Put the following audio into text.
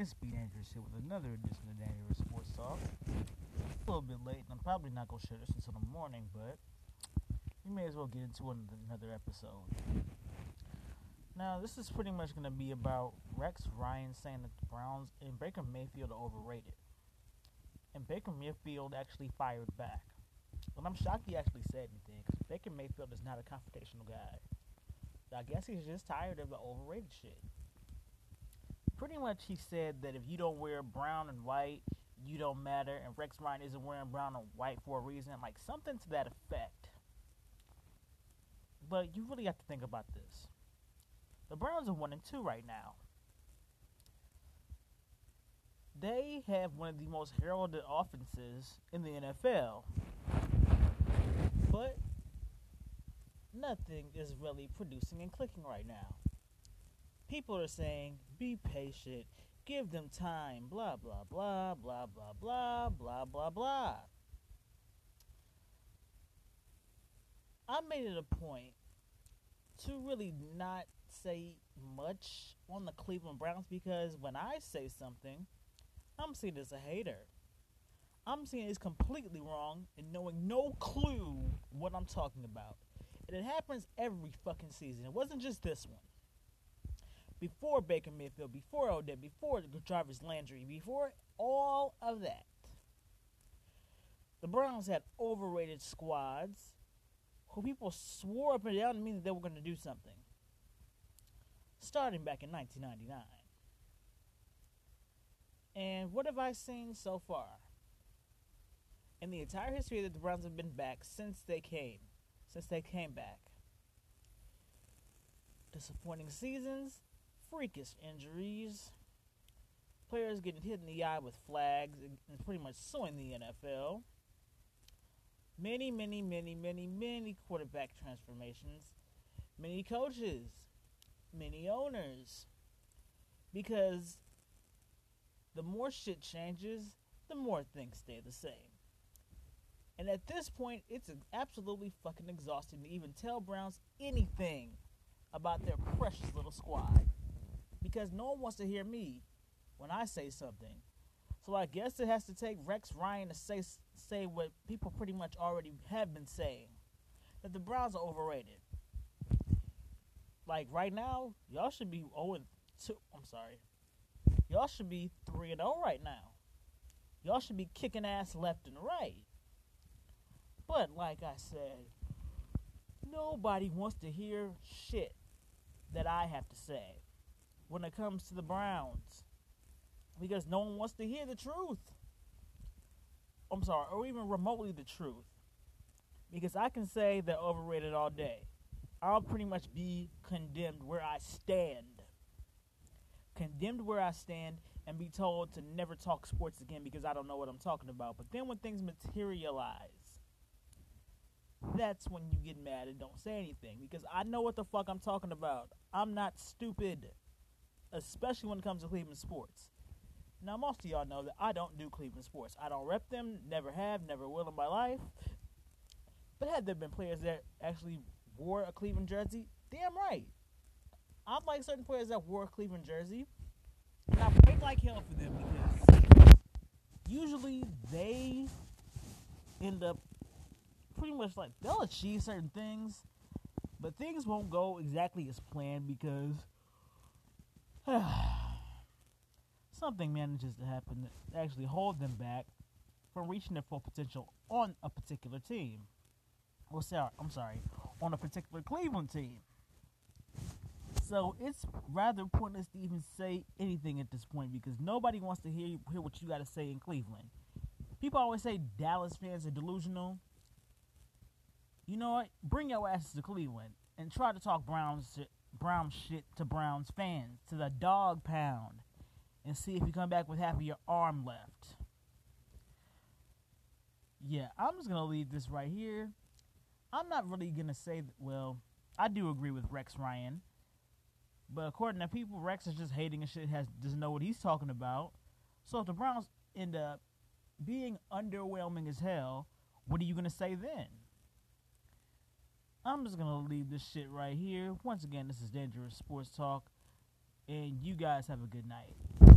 It's Be Dangerous here with another edition of Dangerous Sports Talk. A little bit late, and I'm probably not to share this until the morning, but we may as well get into another episode. Now, this is pretty much to be about Rex Ryan saying that the Browns and Baker Mayfield are overrated. And Baker Mayfield actually fired back. And I'm shocked he actually said anything, because Baker Mayfield is not a confrontational guy. I guess he's just tired of the overrated shit pretty much he said that if you don't wear brown and white, you don't matter, and Rex Ryan isn't wearing brown and white for a reason, like something to that effect. But you really have to think about this. The Browns are one and two right now. They have one of the most heralded offenses in the NFL. But nothing is really producing and clicking right now people are saying, be patient, give them time, blah, blah, blah, blah, blah, blah, blah, blah, blah. I made it a point to really not say much on the Cleveland Browns because when I say something, I'm seen as a hater. I'm seen as completely wrong and knowing no clue what I'm talking about. And it happens every fucking season. It wasn't just this one before Baker Mayfield, before Odell, before Jarvis Landry, before all of that. The Browns had overrated squads who people swore up and down to me that they were going to do something. Starting back in 1999. And what have I seen so far? In the entire history that the Browns have been back since they came, since they came back. Disappointing seasons, freakish injuries, players getting hit in the eye with flags and pretty much suing the NFL. Many, many, many, many, many quarterback transformations, many coaches, many owners. Because the more shit changes, the more things stay the same. And at this point, it's absolutely fucking exhausting to even tell Browns anything about their precious little squad because no one wants to hear me when I say something. So I guess it has to take Rex Ryan to say say what people pretty much already have been saying that the Browns are overrated. Like right now, y'all should be 0 2. I'm sorry. Y'all should be 3 and 0 right now. Y'all should be kicking ass left and right. But like I said, nobody wants to hear shit that I have to say when it comes to the Browns because no one wants to hear the truth. I'm sorry, or even remotely the truth. Because I can say they're overrated all day. I'll pretty much be condemned where I stand. Condemned where I stand and be told to never talk sports again because I don't know what I'm talking about. But then when things materialize, that's when you get mad and don't say anything because I know what the fuck I'm talking about. I'm not stupid especially when it comes to Cleveland sports. Now, most of y'all know that I don't do Cleveland sports. I don't rep them, never have, never will in my life. But had there been players that actually wore a Cleveland jersey, damn right. I'm like certain players that wore a Cleveland jersey. And I pray like hell for them because usually they end up pretty much like they'll achieve certain things, but things won't go exactly as planned because something manages to happen that actually hold them back from reaching their full potential on a particular team. Well, sorry, I'm sorry, on a particular Cleveland team. So it's rather pointless to even say anything at this point because nobody wants to hear hear what you got to say in Cleveland. People always say Dallas fans are delusional. You know what? Bring your asses to Cleveland and try to talk Browns Brown shit to Browns fans, to the dog pound, and see if you come back with half of your arm left. Yeah, I'm just going to leave this right here. I'm not really going to say that, well, I do agree with Rex Ryan. But according to people, Rex is just hating and shit, has doesn't know what he's talking about. So if the Browns end up being underwhelming as hell, what are you to say then? I'm just gonna leave this shit right here. Once again, this is Dangerous Sports Talk, and you guys have a good night.